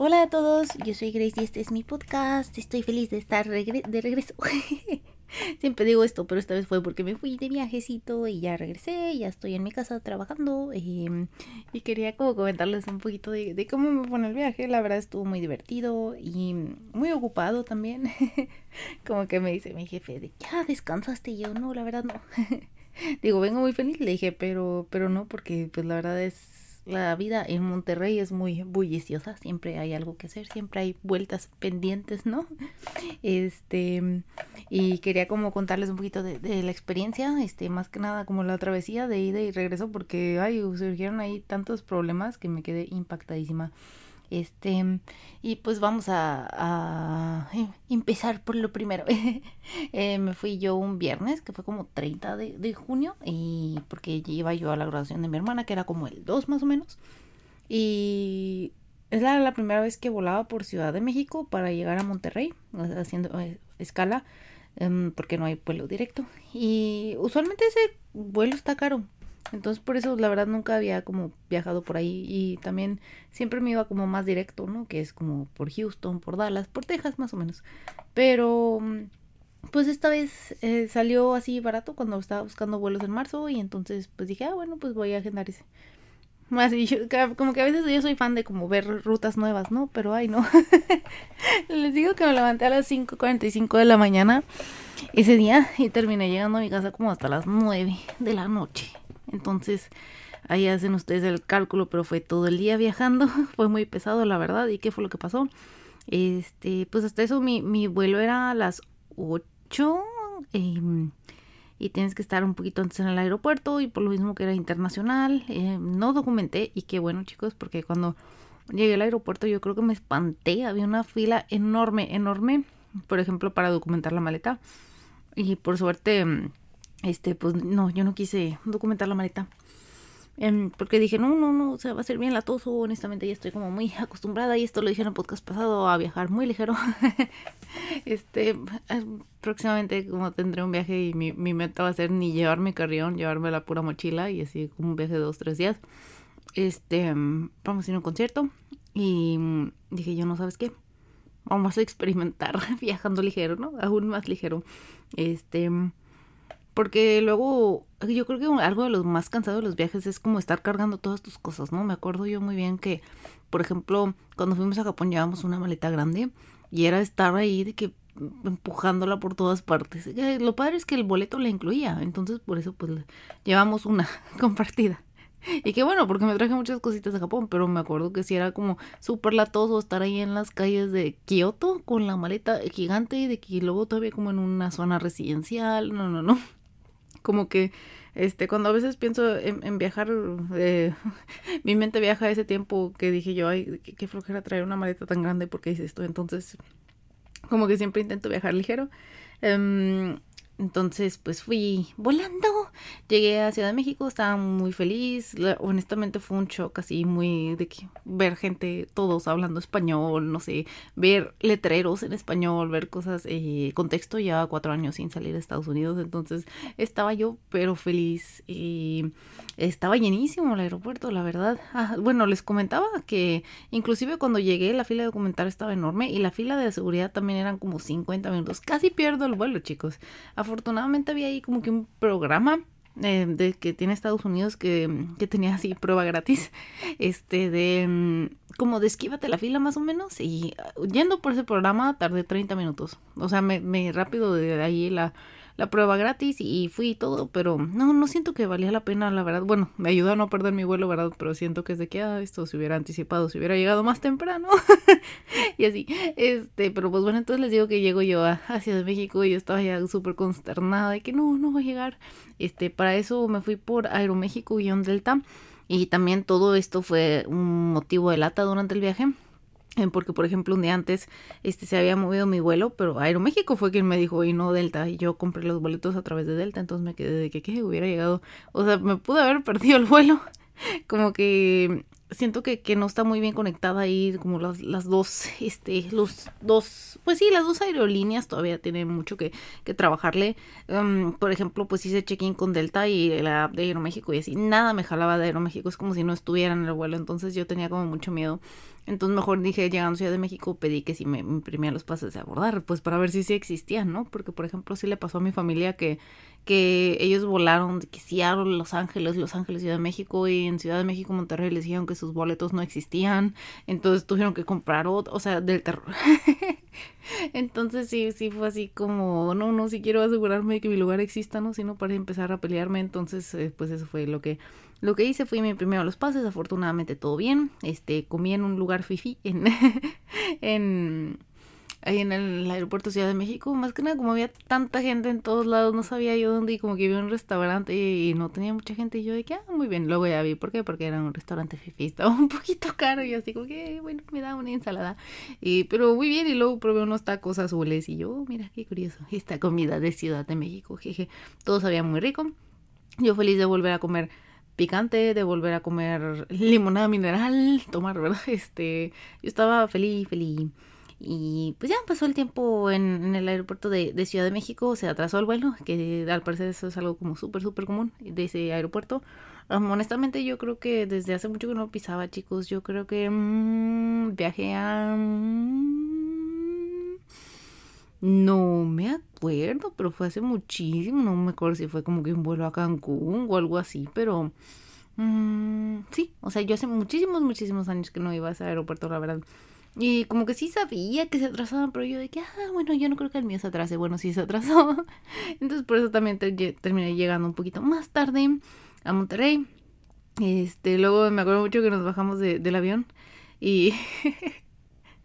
Hola a todos, yo soy Grace y este es mi podcast. Estoy feliz de estar de regreso. Siempre digo esto, pero esta vez fue porque me fui de viajecito y ya regresé, ya estoy en mi casa trabajando em, y quería como comentarles un poquito de, cómo me pone el viaje. La verdad estuvo muy divertido y muy ocupado también. como que me dice mi jefe de ya descansaste y yo no, la verdad no. Digo, vengo muy feliz, le dije, pero, pero no, porque pues la verdad es la vida en Monterrey es muy bulliciosa, siempre hay algo que hacer, siempre hay vueltas pendientes, ¿no? Este, y quería como contarles un poquito de, de, la experiencia, este, más que nada como la travesía de ida y regreso, porque, ay, surgieron ahí tantos problemas que me quedé impactadísima. Este, y pues vamos a, em, empezar por lo primero. eh, me fui yo un viernes, que fue como 30 de, junio, y porque iba yo a la graduación de mi hermana, que era como el 2 más o menos. Y es la, la primera vez que volaba por Ciudad de México para llegar a Monterrey, haciendo eh, escala, em, porque no hay vuelo directo. Y usualmente ese vuelo está caro, entonces por eso la verdad nunca había como viajado por ahí y también siempre me iba como más directo, ¿no? Que es como por Houston, por Dallas, por Texas más o menos. Pero pues esta vez eh, salió así barato cuando estaba buscando vuelos en marzo y entonces pues dije, ah bueno, pues voy a agendar ese. Más y yo, como que a veces yo soy fan de como ver rutas nuevas, ¿no? Pero ay no. Les digo que me levanté a las 5.45 de la mañana ese día y terminé llegando a mi casa como hasta las 9 de la noche. Entonces, ahí hacen ustedes el cálculo, pero fue todo el día viajando, fue muy pesado, la verdad. ¿Y qué fue lo que pasó? Este, pues hasta eso mi, mi vuelo era a las 8 em, y tienes que estar un poquito antes en el aeropuerto y por lo mismo que era internacional, em, no documenté y qué bueno chicos, porque cuando llegué al aeropuerto yo creo que me espanté, había una fila enorme, enorme, por ejemplo, para documentar la maleta y por suerte em, este, pues no, yo no quise documentar la maleta. Em, porque dije, no, no, no, o sea, va a ser bien latoso. Honestamente, ya estoy como muy acostumbrada. Y esto lo dije en el podcast pasado, a viajar muy ligero. este, próximamente, como tendré un viaje y mi, mi meta va a ser ni llevar mi carrión, llevarme la pura mochila y así como un viaje de dos, tres días. Este, vamos a ir a un concierto. Y dije, yo no sabes qué. Vamos a experimentar viajando ligero, ¿no? Aún más ligero. Este porque luego, yo creo que algo de los más cansados de los viajes es como estar cargando todas tus cosas, ¿no? Me acuerdo yo muy bien que, por ejemplo, cuando fuimos a Japón llevábamos una maleta grande y era estar ahí de que empujándola por todas partes. Eh, lo padre es que el boleto la incluía, entonces por eso pues llevamos una compartida. Y qué bueno, porque me traje muchas cositas de Japón, pero me acuerdo que sí era como súper latoso estar ahí en las calles de Kioto con la maleta gigante y de que luego todavía como en una zona residencial. No, no, no como que este cuando a veces pienso en, viajar eh, mi mente viaja a ese tiempo que dije yo ay qué, flojera traer una maleta tan grande porque hice esto entonces como que siempre intento viajar ligero. Em, entonces, pues fui volando, llegué a Ciudad de México, estaba muy feliz. honestamente fue un shock así muy de que ver gente, todos hablando español, no sé, ver letreros en español, ver cosas, eh, contexto, ya cuatro años sin salir de Estados Unidos, entonces estaba yo pero feliz y estaba llenísimo el aeropuerto, la verdad. Ah, bueno, les comentaba que inclusive cuando llegué la fila de documental estaba enorme y la fila de seguridad también eran como 50 minutos. Casi pierdo el vuelo, chicos afortunadamente había ahí como que un programa eh, de que tiene Estados Unidos que, que, tenía así prueba gratis, este de mm, como de esquívate la fila más o menos y uh, yendo por ese programa tardé 30 minutos, o sea, me, me rápido de ahí la la prueba gratis y fui y todo, pero no, no siento que valía la pena, la verdad. Bueno, me ayudó a no perder mi vuelo, ¿verdad? Pero siento que es de que, ah, esto se hubiera anticipado, se hubiera llegado más temprano. y así, este, pero pues bueno, entonces les digo que llego yo a, Ciudad de México y yo estaba ya súper consternada de que no, no va a llegar. Este, para eso me fui por Aeroméxico-Delta y también todo esto fue un motivo de lata durante el viaje porque por ejemplo un día antes este se había movido mi vuelo, pero Aeroméxico fue quien me dijo y no Delta y yo compré los boletos a través de Delta, entonces me quedé de que ¿qué? hubiera llegado, o sea, me pude haber perdido el vuelo, como que siento que, que no está muy bien conectada ahí como las, las dos, este, los dos, pues sí, las dos aerolíneas todavía tienen mucho que, que trabajarle. Um, por ejemplo, pues hice check-in con Delta y la app de Aeroméxico y así, nada me jalaba de Aeroméxico, es como si no estuviera en el vuelo, entonces yo tenía como mucho miedo. Entonces mejor dije, llegando a Ciudad de México, pedí que si me imprimían los pases de abordar, pues para ver si sí existían, ¿no? Porque, por ejemplo, sí le pasó a mi familia que, que ellos volaron de que Seattle, Los Ángeles, Los Ángeles, Ciudad de México, y en Ciudad de México, Monterrey les dijeron que sus boletos no existían, entonces tuvieron que comprar otro, o sea, del terror. entonces sí, sí fue así como, no, no, si quiero asegurarme de que mi lugar exista, ¿no? Sino para empezar a pelearme, entonces, eh, pues eso fue lo que lo que hice fue mi primero los pases, afortunadamente todo bien. Este, comí en un lugar fifi en, en ahí en el aeropuerto Ciudad de México, más que nada como había tanta gente en todos lados, no sabía yo dónde y como que vi un restaurante y, no tenía mucha gente y yo de que, ah, muy bien, luego ya vi, ¿por qué? Porque era un restaurante fifi, estaba un poquito caro y así como que, bueno, me da una ensalada, y, pero muy bien y luego probé unos tacos azules y yo, oh, mira, qué curioso, esta comida de Ciudad de México, jeje, todo sabía muy rico, yo feliz de volver a comer picante, de volver a comer limonada mineral, tomar, ¿verdad? Este, yo estaba feliz, feliz. Y pues ya pasó el tiempo en, el aeropuerto de, Ciudad de México, se atrasó el vuelo, que al parecer eso es algo como súper, súper común de ese aeropuerto. honestamente yo creo que desde hace mucho que no pisaba, chicos, yo creo que mmm, viajé a... No me acuerdo, pero fue hace muchísimo. No me acuerdo si fue como que un vuelo a Cancún o algo así, pero mmm, sí, o sea, yo hace muchísimos, muchísimos años que no iba a ese aeropuerto, la verdad. Y como que sí sabía que se atrasaban, pero yo de que, ah, bueno, yo no creo que el mío se atrase. Bueno, sí se atrasó. Entonces por eso también terminé llegando un poquito más tarde a Monterrey. Este, luego me acuerdo mucho que nos bajamos de, del avión y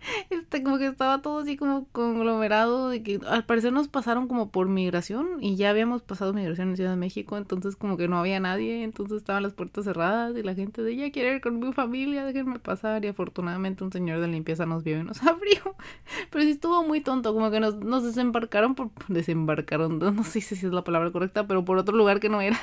este, como que estaba todo así como conglomerado, de que al parecer nos pasaron como por migración y ya habíamos pasado migración en Ciudad de México, entonces como que no había nadie, entonces estaban las puertas cerradas y la gente de ya quiere ir con mi familia, déjenme pasar y afortunadamente un señor de limpieza nos vio y nos abrió, pero sí estuvo muy tonto, como que nos, nos desembarcaron por, desembarcaron, no sé si es la palabra correcta, pero por otro lugar que no era.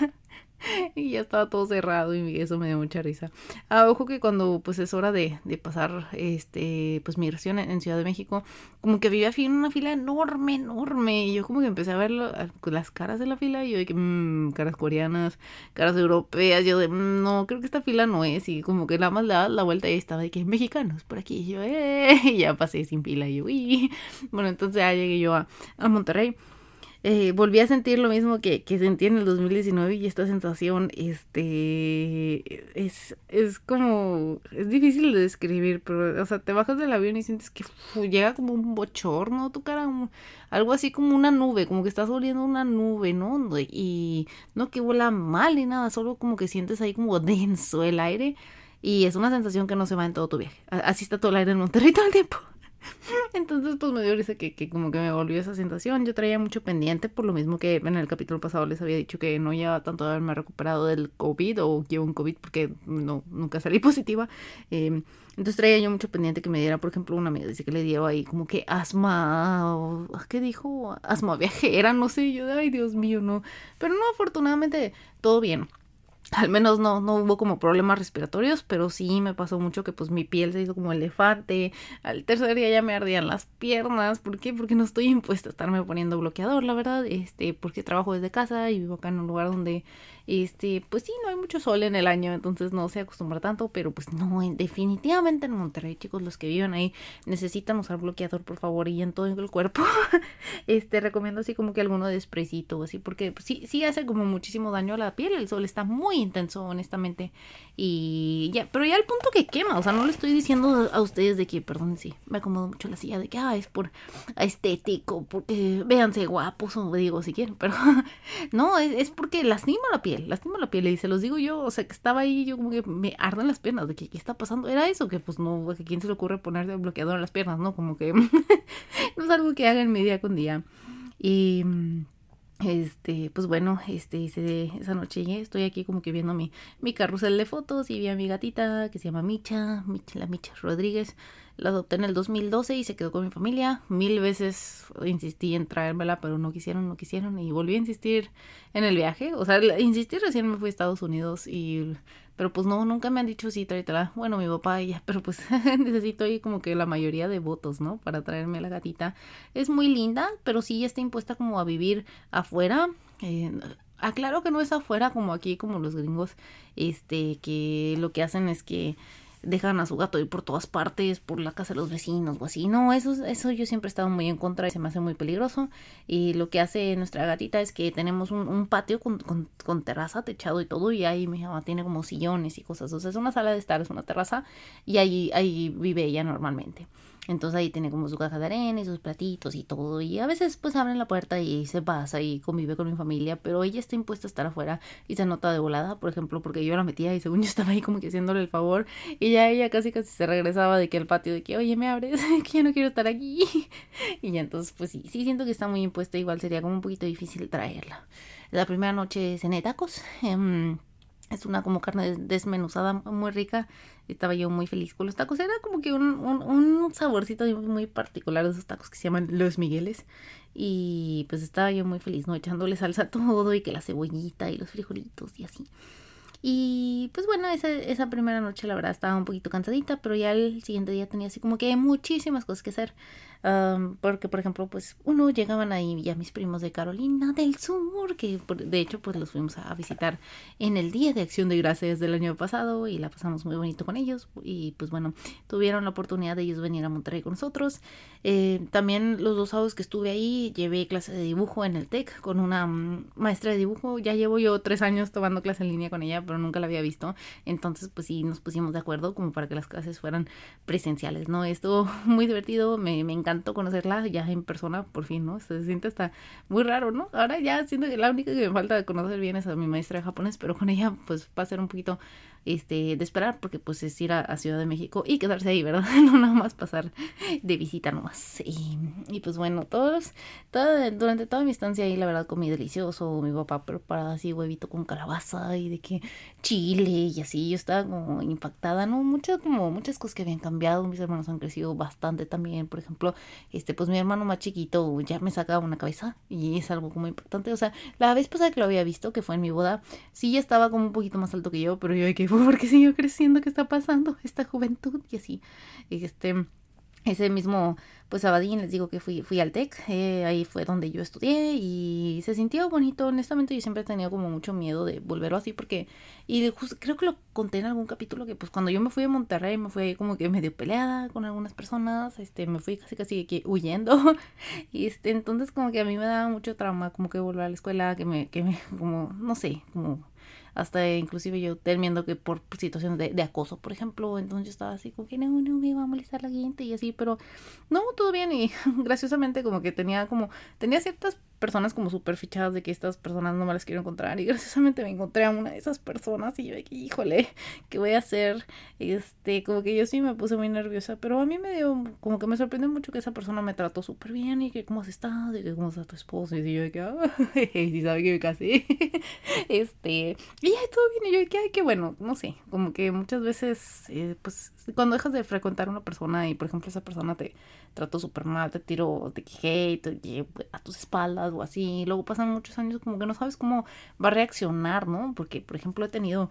y ya estaba todo cerrado y eso me dio mucha risa. Ah, ojo que cuando pues es hora de, de pasar este pues migración en, Ciudad de México, como que había en una fila enorme, enorme. Y yo como que empecé a ver las caras de la fila y yo de mmm, caras coreanas, caras europeas, yo de mmm, no, creo que esta fila no es. Y como que nada más le la vuelta y estaba de que mexicanos por aquí. Y yo, eh, y ya pasé sin fila y yo, uy. Bueno, entonces ya llegué yo a, a Monterrey eh, volví a sentir lo mismo que, que, sentí en el 2019 y esta sensación, este, es, es como, es difícil de describir, pero, o sea, te bajas del avión y sientes que llega como un bochorno tu cara, algo así como una nube, como que estás oliendo una nube, ¿no? Y no que vuela mal ni nada, solo como que sientes ahí como denso el aire y es una sensación que no se va en todo tu viaje. Así está todo el aire en Monterrey todo el tiempo. Entonces, pues me dio risa que, como que me volvió esa sensación. Yo traía mucho pendiente, por lo mismo que en el capítulo pasado les había dicho que no llevaba tanto de haberme recuperado del COVID o llevo un COVID porque no, nunca salí positiva. Em, entonces traía yo mucho pendiente que me diera, por ejemplo, una amiga dice que le dio ahí como que asma, o, ¿qué dijo? Asma viajera, no sé, yo, ay Dios mío, no. Pero no, afortunadamente todo bien al menos no, no hubo como problemas respiratorios, pero sí me pasó mucho que pues mi piel se hizo como elefante. Al tercer día ya me ardían las piernas. ¿Por qué? Porque no estoy impuesta a estarme poniendo bloqueador, la verdad. Este, porque trabajo desde casa y vivo acá en un lugar donde este, pues sí, no hay mucho sol en el año, entonces no se acostumbra tanto, pero pues no, definitivamente en Monterrey, chicos, los que viven ahí necesitan usar bloqueador, por favor, y en todo el cuerpo. este, recomiendo así como que alguno de spraycito, así, porque pues, sí, sí hace como muchísimo daño a la piel, el sol está muy intenso, honestamente, y ya, pero ya al punto que quema, o sea, no le estoy diciendo a ustedes de que, perdón, sí, me acomodo mucho la silla, de que, ah, es por estético, porque véanse guapos, o digo si quieren, pero no, es, es porque lastima la piel lastima la piel y se los digo yo, o sea, que estaba ahí, yo como que me arden las piernas de que qué está pasando, era eso, que pues no, que quién se le ocurre ponerse bloqueador en las piernas, ¿no? Como que no es algo que haga en mi día con día. Y este, pues bueno, este, esa noche estoy aquí como que viendo mi, mi carrusel de fotos y vi a mi gatita que se llama Micha, Micha, la Micha Rodríguez. La adopté en el 2012 y se quedó con mi familia. Mil veces insistí en traérmela, pero no quisieron, no quisieron. Y volví a insistir en el viaje. O sea, insistí recién me fui a Estados Unidos y... Pero pues no, nunca me han dicho sí, tráetela. Bueno, mi papá ya, pero pues necesito ahí como que la mayoría de votos, ¿no? Para traerme a la gatita. Es muy linda, pero sí está impuesta como a vivir afuera. Eh, aclaro que no es afuera como aquí, como los gringos, este, que lo que hacen es que dejan a su gato ir por todas partes, por la casa de los vecinos o así. No, eso, eso yo siempre he estado muy en contra y se me hace muy peligroso. Y lo que hace nuestra gatita es que tenemos un, patio con, con, terraza, techado y todo, y ahí mi mamá tiene como sillones y cosas. O sea, es una sala de estar, es una terraza, y ahí, ahí vive ella normalmente. Entonces ahí tiene como su caja de arena y sus platitos y todo. Y a veces pues abren la puerta y se pasa y convive con mi familia. Pero ella está impuesta a estar afuera y se nota de volada, por ejemplo, porque yo la metía y según yo estaba ahí como que haciéndole el favor. Y ya ella casi casi se regresaba de que el patio de que, oye, me abres, que ya no quiero estar aquí. y ya entonces pues sí, sí siento que está muy impuesta. Igual sería como un poquito difícil traerla. La primera noche cené tacos. Em, es una como carne desmenuzada muy rica. Estaba yo muy feliz con los tacos. Era como que un, un, saborcito muy particular de esos tacos que se llaman Los Migueles. Y pues estaba yo muy feliz, ¿no? Echándole salsa a todo y que la cebollita y los frijolitos y así. Y pues bueno, esa, esa primera noche la verdad estaba un poquito cansadita, pero ya el siguiente día tenía así como que muchísimas cosas que hacer porque, por ejemplo, pues uno llegaban ahí ya mis primos de Carolina del Sur, que de hecho pues los fuimos a visitar en el Día de Acción de Gracias del año pasado y la pasamos muy bonito con ellos y pues bueno, tuvieron la oportunidad de ellos venir a Monterrey con nosotros. Eh, también los dos sábados que estuve ahí llevé clase de dibujo en el TEC con una mm, maestra de dibujo. Ya llevo yo tres años tomando clase en línea con ella, pero nunca la había visto. Entonces pues sí, nos pusimos de acuerdo como para que las clases fueran presenciales, ¿no? Estuvo muy divertido, me, me encantó encantó conocerla ya en persona, por fin, ¿no? Se siente hasta muy raro, ¿no? Ahora ya siento que la única que me falta de conocer bien es a mi maestra de japonés, pero con ella pues va a ser un poquito este, de esperar, porque pues es ir a, Ciudad de México y quedarse ahí, ¿verdad? no nada más pasar de visita nomás. Y, y pues bueno, todos, todo, durante toda mi estancia ahí, la verdad, comí delicioso. Mi papá preparaba así huevito con calabaza y de que chile y así. Yo estaba como impactada, ¿no? Muchas, como muchas cosas que habían cambiado. Mis hermanos han crecido bastante también. Por ejemplo, este, pues mi hermano más chiquito ya me sacaba una cabeza y es algo como importante. O sea, la vez pasada que lo había visto, que fue en mi boda, sí ya estaba como un poquito más alto que yo, pero yo hay que porque siguió creciendo, ¿qué está pasando? Esta juventud y así. Este, ese mismo, pues Abadín, les digo que fui, fui al TEC, eh, ahí fue donde yo estudié y se sintió bonito, honestamente yo siempre he tenido como mucho miedo de volverlo así porque, y creo que lo conté en algún capítulo que pues cuando yo me fui a Monterrey me fui como que medio peleada con algunas personas, este, me fui casi casi huyendo, y este, entonces como que a mí me daba mucho trauma como que volver a la escuela, que me, que me, como, no sé, como hasta inclusive yo temiendo que por situaciones de, acoso, por ejemplo, entonces yo estaba así como que no, no me iba a molestar la gente y así, pero no, todo bien y graciosamente como que tenía como, tenía ciertas personas como súper fichadas de que estas personas no me las quiero encontrar. Y graciosamente me encontré a una de esas personas y yo dije, híjole, ¿qué voy a hacer? Este, como que yo sí me puse muy nerviosa, pero a mí me dio, como que me sorprendió mucho que esa persona me trató súper bien y que cómo se está, de que cómo está tu esposo. Y yo de que, ah, y sabe que me casé, este, y ya todo bien. Y yo de que, ay, qué bueno, no sé, como que muchas veces, eh, pues, cuando dejas de frecuentar a una persona y por ejemplo esa persona te trató súper mal, te tiró de hate a tus espaldas o así. Luego pasan muchos años como que no sabes cómo va a reaccionar, ¿no? Porque, por ejemplo, he tenido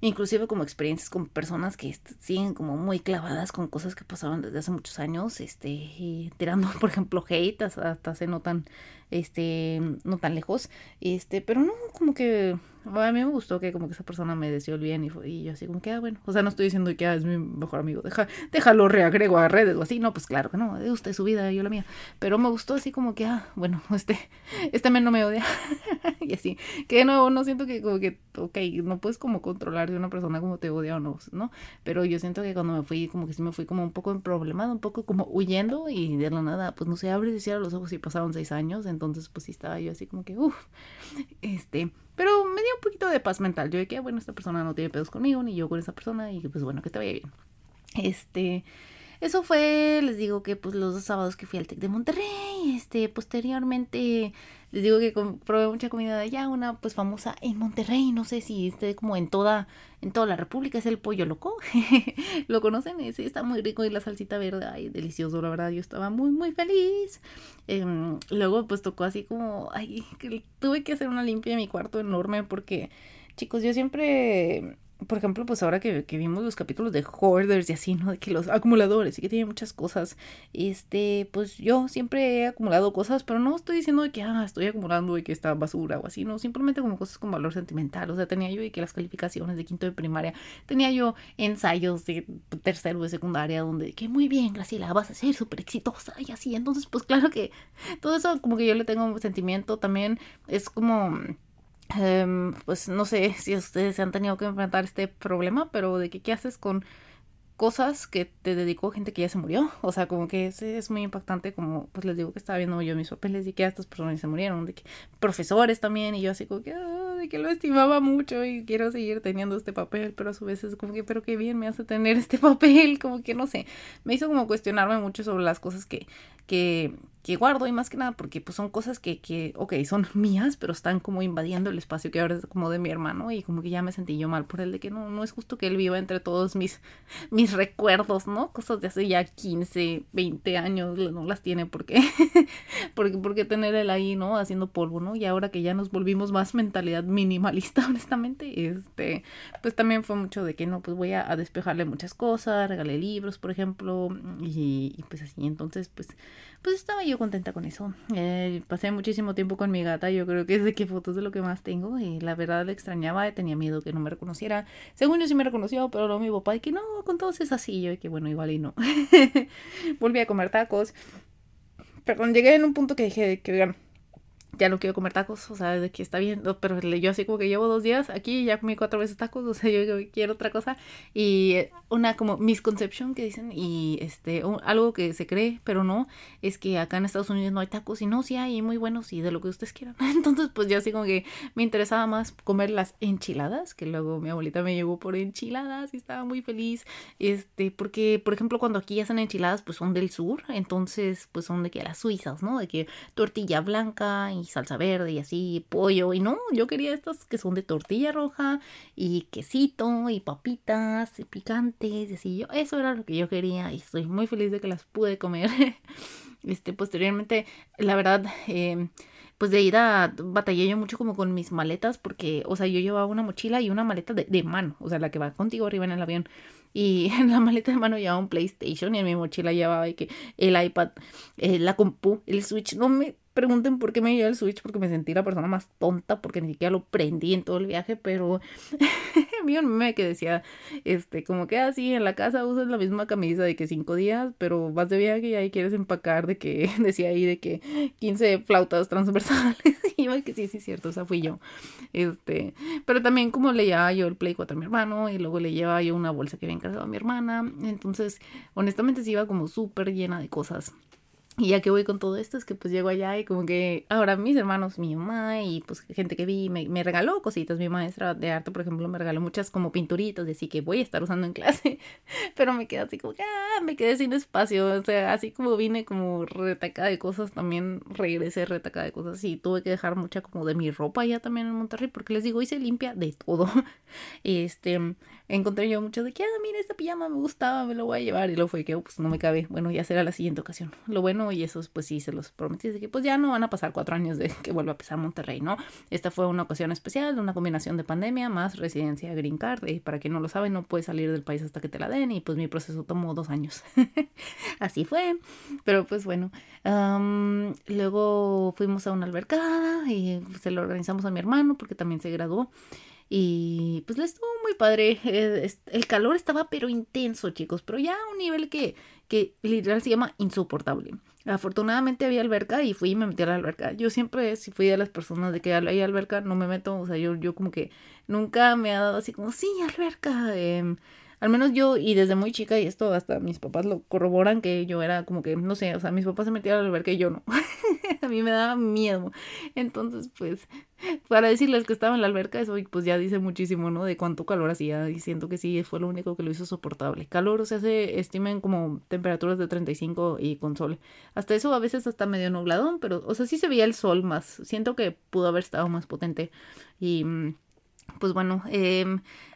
inclusive como experiencias con personas que siguen como muy clavadas con cosas que pasaban desde hace muchos años, este, tirando, por ejemplo, hate hasta se notan, este, no tan lejos, este, pero no, como que a mí me gustó que como que esa persona me deseó el bien y, yo así como que, ah, bueno, o sea, no estoy diciendo que ah, es mi mejor amigo, deja, déjalo reagrego a redes o así, no, pues claro que no, de usted su vida, yo la mía, pero me gustó así como que, ah, bueno, este, este men no me odia, y así, que de nuevo, no siento que como que, ok, no puedes como controlar de una persona como te odia o no, ¿no? Pero yo siento que cuando me fui, como que sí me fui como un poco problemado, un poco como huyendo y de la nada, pues no sé, abre y cierra los ojos y pasaron seis años, entonces pues sí estaba yo así como que, uff, este, pero me dio un poquito de paz mental. Yo de que, bueno, esta persona no tiene pedos conmigo, ni yo con esa persona, y pues bueno, que te vaya bien. Este, eso fue, les digo que pues los dos sábados que fui al TEC de Monterrey, este, posteriormente les digo que probé mucha comida de allá, una pues famosa en Monterrey, no sé si esté como en toda, en toda la república, es el pollo loco, lo conocen, sí, está muy rico y la salsita verde, ay, delicioso, la verdad, yo estaba muy, muy feliz. Em, luego pues tocó así como, ay, tuve que hacer una limpia en mi cuarto enorme porque, chicos, yo siempre por ejemplo, pues ahora que, que, vimos los capítulos de Hoarders y así, ¿no? De que los acumuladores y que tienen muchas cosas, este, pues yo siempre he acumulado cosas, pero no estoy diciendo de que, ah, estoy acumulando y que está basura o así, no, simplemente como cosas con valor sentimental, o sea, tenía yo y que las calificaciones de quinto de primaria, tenía yo ensayos de tercero de secundaria donde, que muy bien, Graciela, vas a ser súper exitosa y así, entonces, pues claro que todo eso como que yo le tengo un sentimiento también, es como Em, pues no sé si ustedes han tenido que enfrentar este problema, pero de que qué haces con cosas que te dedicó gente que ya se murió. O sea, como que es, muy impactante, como pues les digo que estaba viendo yo mis papeles y que estas personas se murieron, de que profesores también, y yo así como que, ah, de que lo estimaba mucho y quiero seguir teniendo este papel, pero a su vez es como que, pero qué bien me hace tener este papel, como que no sé, me hizo como cuestionarme mucho sobre las cosas que, que, que guardo y más que nada porque pues son cosas que, que, ok, son mías, pero están como invadiendo el espacio que ahora es como de mi hermano y como que ya me sentí yo mal por él de que no, no es justo que él viva entre todos mis, mis recuerdos, ¿no? Cosas de hace ya 15, 20 años, no las tiene porque, porque, porque tener él ahí, ¿no? Haciendo polvo, ¿no? Y ahora que ya nos volvimos más mentalidad minimalista, honestamente, este, pues también fue mucho de que no, pues voy a, despejarle muchas cosas, regalé libros, por ejemplo, y, y pues así, entonces, pues pues estaba yo contenta con eso. Eh, pasé muchísimo tiempo con mi gata, yo creo que es de que fotos de lo que más tengo y la verdad le extrañaba, tenía miedo que no me reconociera. Según yo sí me reconoció, pero luego mi papá y que no, con todos es así, yo y que bueno, igual y no. Volví a comer tacos. Perdón, llegué en un punto que dije que, vean, ya no quiero comer tacos, o sea, de que está bien, pero yo así como que llevo dos días aquí, ya comí cuatro veces tacos, o sea, yo, quiero otra cosa, y una como misconception que dicen, y este, algo que se cree, pero no, es que acá en Estados Unidos no hay tacos, y no, sí hay, muy buenos, y de lo que ustedes quieran, entonces pues yo así como que me interesaba más comer las enchiladas, que luego mi abuelita me llevó por enchiladas, y estaba muy feliz, este, porque, por ejemplo, cuando aquí hacen enchiladas, pues son del sur, entonces, pues son de que las suizas, ¿no? De que tortilla blanca, y salsa verde y así, pollo. Y no, yo quería estas que son de tortilla roja y quesito y papitas y picantes y así. Yo, eso era lo que yo quería y estoy muy feliz de que las pude comer. este, posteriormente, la verdad, eh, pues de ida batallé yo mucho como con mis maletas porque, o sea, yo llevaba una mochila y una maleta de, mano, o sea, la que va contigo arriba en el avión. Y en la maleta de mano llevaba un PlayStation y en mi mochila llevaba que el iPad, eh, la compu, el Switch. No me pregunten por qué me llevé el Switch, porque me sentí la persona más tonta, porque ni siquiera lo prendí en todo el viaje, pero vi un meme que decía, este, como que así en la casa usas la misma camisa de que cinco días, pero vas de viaje y ahí quieres empacar de que, decía ahí de que 15 flautas transversales, y yo que sí, sí, cierto, o sea, fui yo, este, pero también como le llevaba yo el Play 4 a mi hermano, y luego le llevaba yo una bolsa que había encargado a mi hermana, entonces, honestamente sí iba como súper llena de cosas. Y ya que voy con todo esto, es que pues llego allá y como que ahora mis hermanos, mi mamá y pues gente que vi me, me regaló cositas. Mi maestra de arte, por ejemplo, me regaló muchas como pinturitas, así que voy a estar usando en clase. Pero me quedé así como que, ah, me quedé sin espacio. O sea, así como vine como retacada de cosas, también regresé retacada de cosas y tuve que dejar mucha como de mi ropa ya también en Monterrey, porque les digo, hice limpia de todo. Este, encontré yo mucho de que, ah, mira, esta pijama me gustaba, me lo voy a llevar. Y luego fue que, oh, pues no me cabe. Bueno, ya será la siguiente ocasión. Lo bueno, y eso pues sí se los prometí, de que pues ya no van a pasar cuatro años de que vuelva a pesar Monterrey, ¿no? Esta fue una ocasión especial, una combinación de pandemia más residencia green card. Y para quien no lo sabe, no puedes salir del país hasta que te la den. Y pues mi proceso tomó dos años. Así fue. Pero pues bueno. luego fuimos a una albercada y se lo organizamos a mi hermano porque también se graduó. Y pues le estuvo muy padre. El calor estaba pero intenso, chicos, pero ya a un nivel que, que literal se llama insoportable. Afortunadamente había alberca y fui y me metí a la alberca. Yo siempre, si fui de las personas de que hay alberca, no me meto. O sea, yo, yo como que nunca me ha dado así como, sí, alberca. Eh, al menos yo, y desde muy chica, y esto hasta mis papás lo corroboran, que yo era como que, no sé, o sea, mis papás se metían al alberca y yo no. a mí me daba miedo. Entonces, pues, para decirles que estaba en la alberca, eso pues ya dice muchísimo, ¿no? De cuánto calor hacía, y siento que sí, fue lo único que lo hizo soportable. Calor se hace, estimen como temperaturas de 35 y con sol. Hasta eso a veces hasta medio nubladón, pero, o sea, sí se veía el sol más. Siento que pudo haber estado más potente. Y, mm, pues bueno, eh,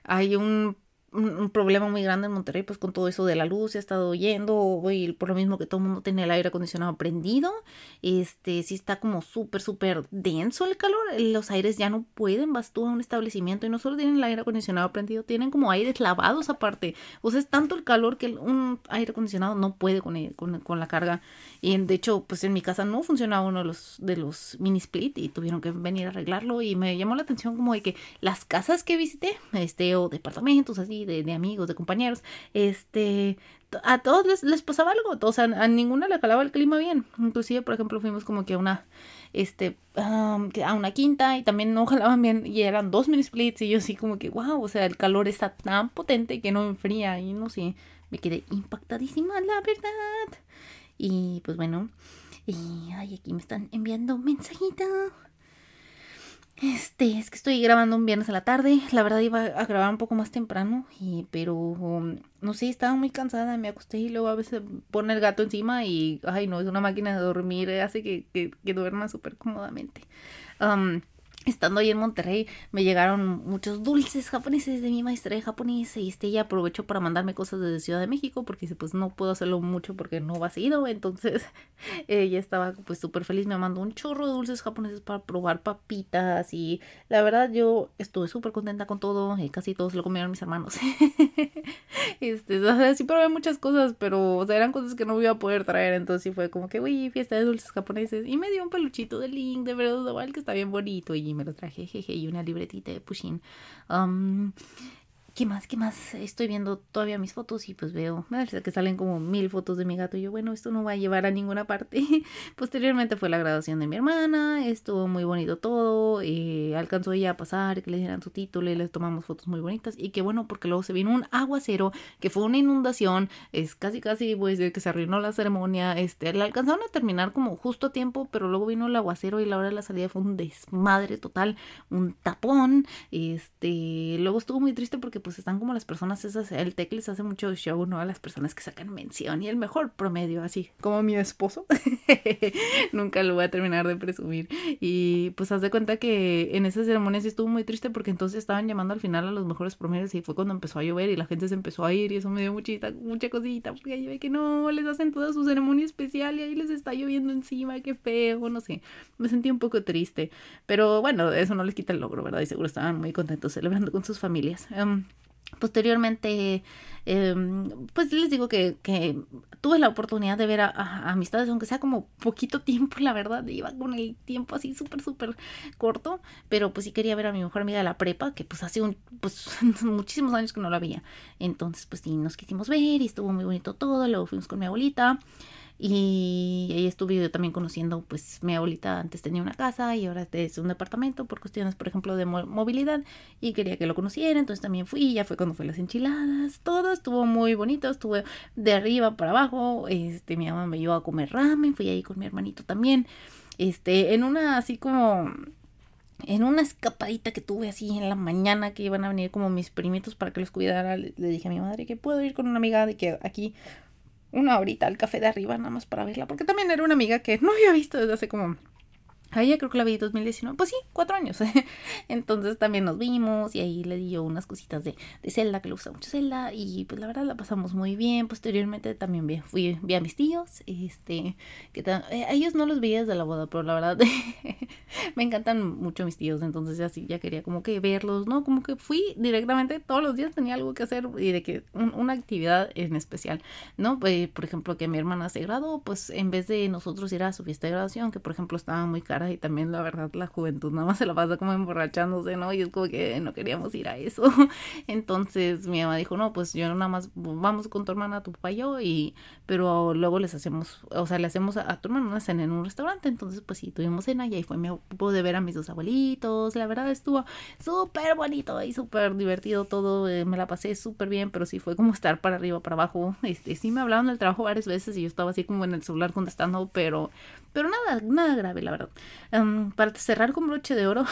hay un un, problema muy grande en Monterrey, pues con todo eso de la luz, ha estado oyendo, y por lo mismo que todo el mundo tiene el aire acondicionado prendido, este, sí está como súper, súper denso el calor, los aires ya no pueden, vas tú a un establecimiento y no solo tienen el aire acondicionado prendido, tienen como aires lavados aparte, o sea, es tanto el calor que un aire acondicionado no puede con, con, con la carga, y de hecho, pues en mi casa no funcionaba uno de los, de los mini split y tuvieron que venir a arreglarlo, y me llamó la atención como de que las casas que visité, este, o departamentos así, de, amigos, de compañeros, este, a todos les, les pasaba algo, o sea, a ninguna le calaba el clima bien. Inclusive, por ejemplo, fuimos como que a una, este, a una quinta y también no jalaban bien y eran dos mini splits y yo así como que, wow, o sea, el calor está tan potente que no enfría y no sé, me quedé impactadísima, la verdad. Y pues bueno, y ay, aquí me están enviando mensajito. Este, es que estoy grabando un viernes a la tarde. La verdad iba a grabar un poco más temprano, pero um, no sé, estaba muy cansada. Me acosté y luego a veces pone el gato encima y, ay, no, es una máquina de dormir, hace que, que, que duerma súper cómodamente. Um, Estando ahí en Monterrey me llegaron muchos dulces japoneses de mi maestra de japonés y este ella aprovechó para mandarme cosas desde Ciudad de México porque dice pues no puedo hacerlo mucho porque no va seguido entonces ella estaba pues súper feliz me mandó un chorro de dulces japoneses para probar papitas y la verdad yo estuve súper contenta con todo y casi todos lo comieron mis hermanos. Este o sea, sí probé muchas cosas pero o sea eran cosas que no iba a poder traer entonces sí fue como que uy fiesta de dulces japoneses y me dio un peluchito de Link de verdad que está bien bonito y me lo traje, jeje, y una libretita de. Um, ¿Qué más? ¿Qué más? Estoy viendo todavía mis fotos y pues veo, me parece que salen como mil fotos de mi gato. Y yo, bueno, esto no va a llevar a ninguna parte. Posteriormente fue la graduación de mi hermana, estuvo muy bonito todo. Eh, alcanzó ella a pasar, que le dieran su título y les tomamos fotos muy bonitas. Y qué bueno, porque luego se vino un aguacero, que fue una inundación. Es casi, casi, decir que se arruinó la ceremonia. Este, la alcanzaron a terminar como justo a tiempo, pero luego vino el aguacero y la hora de la salida fue un desmadre total, un tapón. Este, luego estuvo muy triste porque pues están como las personas esas, el TEC les hace mucho show, ¿no? A las personas que sacan mención y el mejor promedio, así como mi esposo. Nunca lo voy a terminar de presumir. Y pues haz de cuenta que en esa ceremonia sí estuvo muy triste porque entonces estaban llamando al final a los mejores promedios y fue cuando empezó a llover y la gente se empezó a ir y eso me dio muchita, mucha cosita porque ahí ve que no, les hacen toda su ceremonia especial y ahí les está lloviendo encima, qué feo, no sé. Me sentí un poco triste, pero bueno, eso no les quita el logro, ¿verdad? Y seguro estaban muy contentos celebrando con sus familias. Em, Posteriormente, em, pues les digo que, tuve la oportunidad de ver a, amistades, aunque sea como poquito tiempo, la verdad, iba con el tiempo así súper, súper corto, pero pues sí quería ver a mi mejor amiga de la prepa, que pues hace un, pues muchísimos años que no la veía. Entonces, pues sí, nos quisimos ver y estuvo muy bonito todo, luego fuimos con mi abuelita. Y ahí estuve yo también conociendo, pues mi abuelita antes tenía una casa y ahora es un departamento por cuestiones, por ejemplo, de movilidad y quería que lo conociera, entonces también fui, ya fue cuando fue las enchiladas, todo estuvo muy bonito, estuve de arriba para abajo, este, mi mamá me llevó a comer ramen, fui ahí con mi hermanito también, este, en una así como en una escapadita que tuve así en la mañana que iban a venir como mis primitos para que los cuidara, le, dije a mi madre que puedo ir con una amiga de que aquí una horita al café de arriba nada más para verla, porque también era una amiga que no había visto desde hace como a ella creo que la vi en 2019. Pues sí, cuatro años. Entonces también nos vimos y ahí le di yo unas cositas de, de Zelda, que le gusta mucho Zelda. Y pues la verdad la pasamos muy bien. Posteriormente también vi, fui, vi a mis tíos. Este, que eh, a ellos no los veía desde la boda, pero la verdad me encantan mucho mis tíos. Entonces ya sí, ya quería como que verlos, ¿no? Como que fui directamente todos los días tenía algo que hacer y de que una actividad en especial, ¿no? Pues, por ejemplo, que mi hermana se graduó, pues en vez de nosotros ir a su fiesta de graduación, que por ejemplo estaba muy cara y también la verdad la juventud nada más se la pasa como emborrachándose, ¿no? Y es como que no queríamos ir a eso. Entonces mi mamá dijo, no, pues yo nada más vamos con tu hermana, tu papá y yo, y, pero luego les hacemos, o sea, le hacemos a, tu hermana una cena en un restaurante. Entonces pues sí, tuvimos cena y ahí fue, me pude ver a mis dos abuelitos, la verdad estuvo súper bonito y súper divertido todo, eh, me la pasé súper bien, pero sí fue como estar para arriba, para abajo. Este, sí me hablaron del trabajo varias veces y yo estaba así como en el celular contestando, pero, pero nada, nada grave, la verdad. Em, para cerrar con broche de oro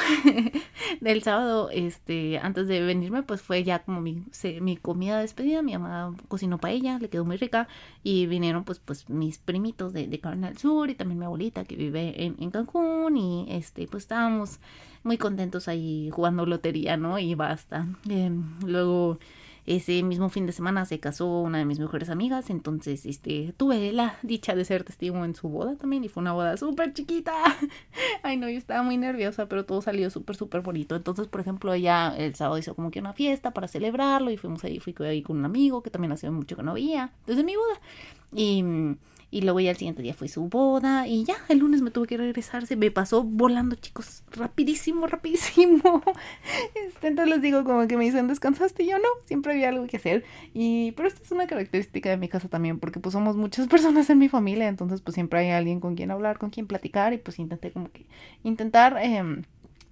del sábado, este, antes de venirme, pues fue ya como mi, mi comida de despedida. Mi mamá cocinó paella, le quedó muy rica. Y vinieron pues, pues mis primitos de, de Carmen Sur y también mi abuelita que vive en, en Cancún. Y este, pues estábamos muy contentos ahí jugando lotería, ¿no? Y basta. Em, luego ese mismo fin de semana se casó una de mis mejores amigas, entonces este tuve la dicha de ser testigo en su boda también y fue una boda súper chiquita. Ay no, yo estaba muy nerviosa, pero todo salió súper, súper bonito. Entonces, por ejemplo, ella el sábado hizo como que una fiesta para celebrarlo y fuimos ahí, fui ahí con un amigo que también hacía mucho que no veía desde mi boda. Y y luego ya el siguiente día fue su boda y ya el lunes me tuve que regresar. Se me pasó volando, chicos, rapidísimo, rapidísimo. Este, entonces les digo como que me dicen, ¿descansaste? Y yo no, siempre había algo que hacer. Y, pero esta es una característica de mi casa también, porque pues somos muchas personas en mi familia, entonces pues siempre hay alguien con quien hablar, con quien platicar y pues intenté como que intentar... Eh,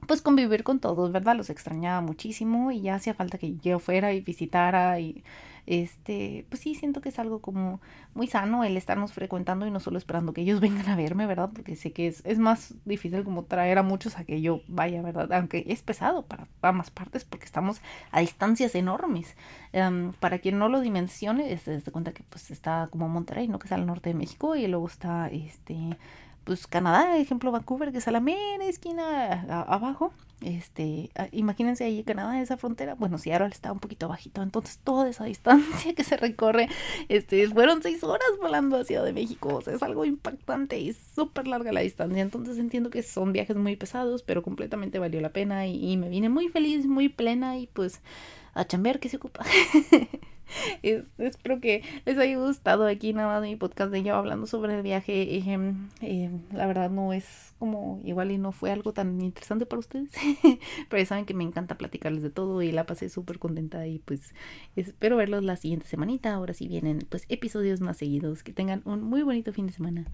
pues convivir con todos, ¿verdad? Los extrañaba muchísimo y ya hacía falta que yo fuera y visitara y este, pues sí, siento que es algo como muy sano el estarnos frecuentando y no solo esperando que ellos vengan a verme, ¿verdad? Porque sé que es, es más difícil como traer a muchos a que yo vaya, ¿verdad? Aunque es pesado para ambas partes porque estamos a distancias enormes. Em, para quien no lo dimensione, se da cuenta que pues está como Monterrey, ¿no? Que es al norte de México y luego está este pues Canadá, ejemplo Vancouver, que es a la mera esquina abajo. Este, imagínense ahí Canadá, esa frontera. Bueno, Seattle está un poquito bajito, entonces toda esa distancia que se recorre, este, fueron seis horas volando hacia de México. O sea, es algo impactante y súper larga la distancia. Entonces entiendo que son viajes muy pesados, pero completamente valió la pena y, y me vine muy feliz, muy plena y pues a chambear que se ocupa. espero que les haya gustado aquí nada más mi podcast de yo hablando sobre el viaje. Eh, la verdad no es como igual y no fue algo tan interesante para ustedes, pero ya saben que me encanta platicarles de todo y la pasé súper contenta y pues espero verlos la siguiente semanita. Ahora sí vienen pues episodios más seguidos. Que tengan un muy bonito fin de semana.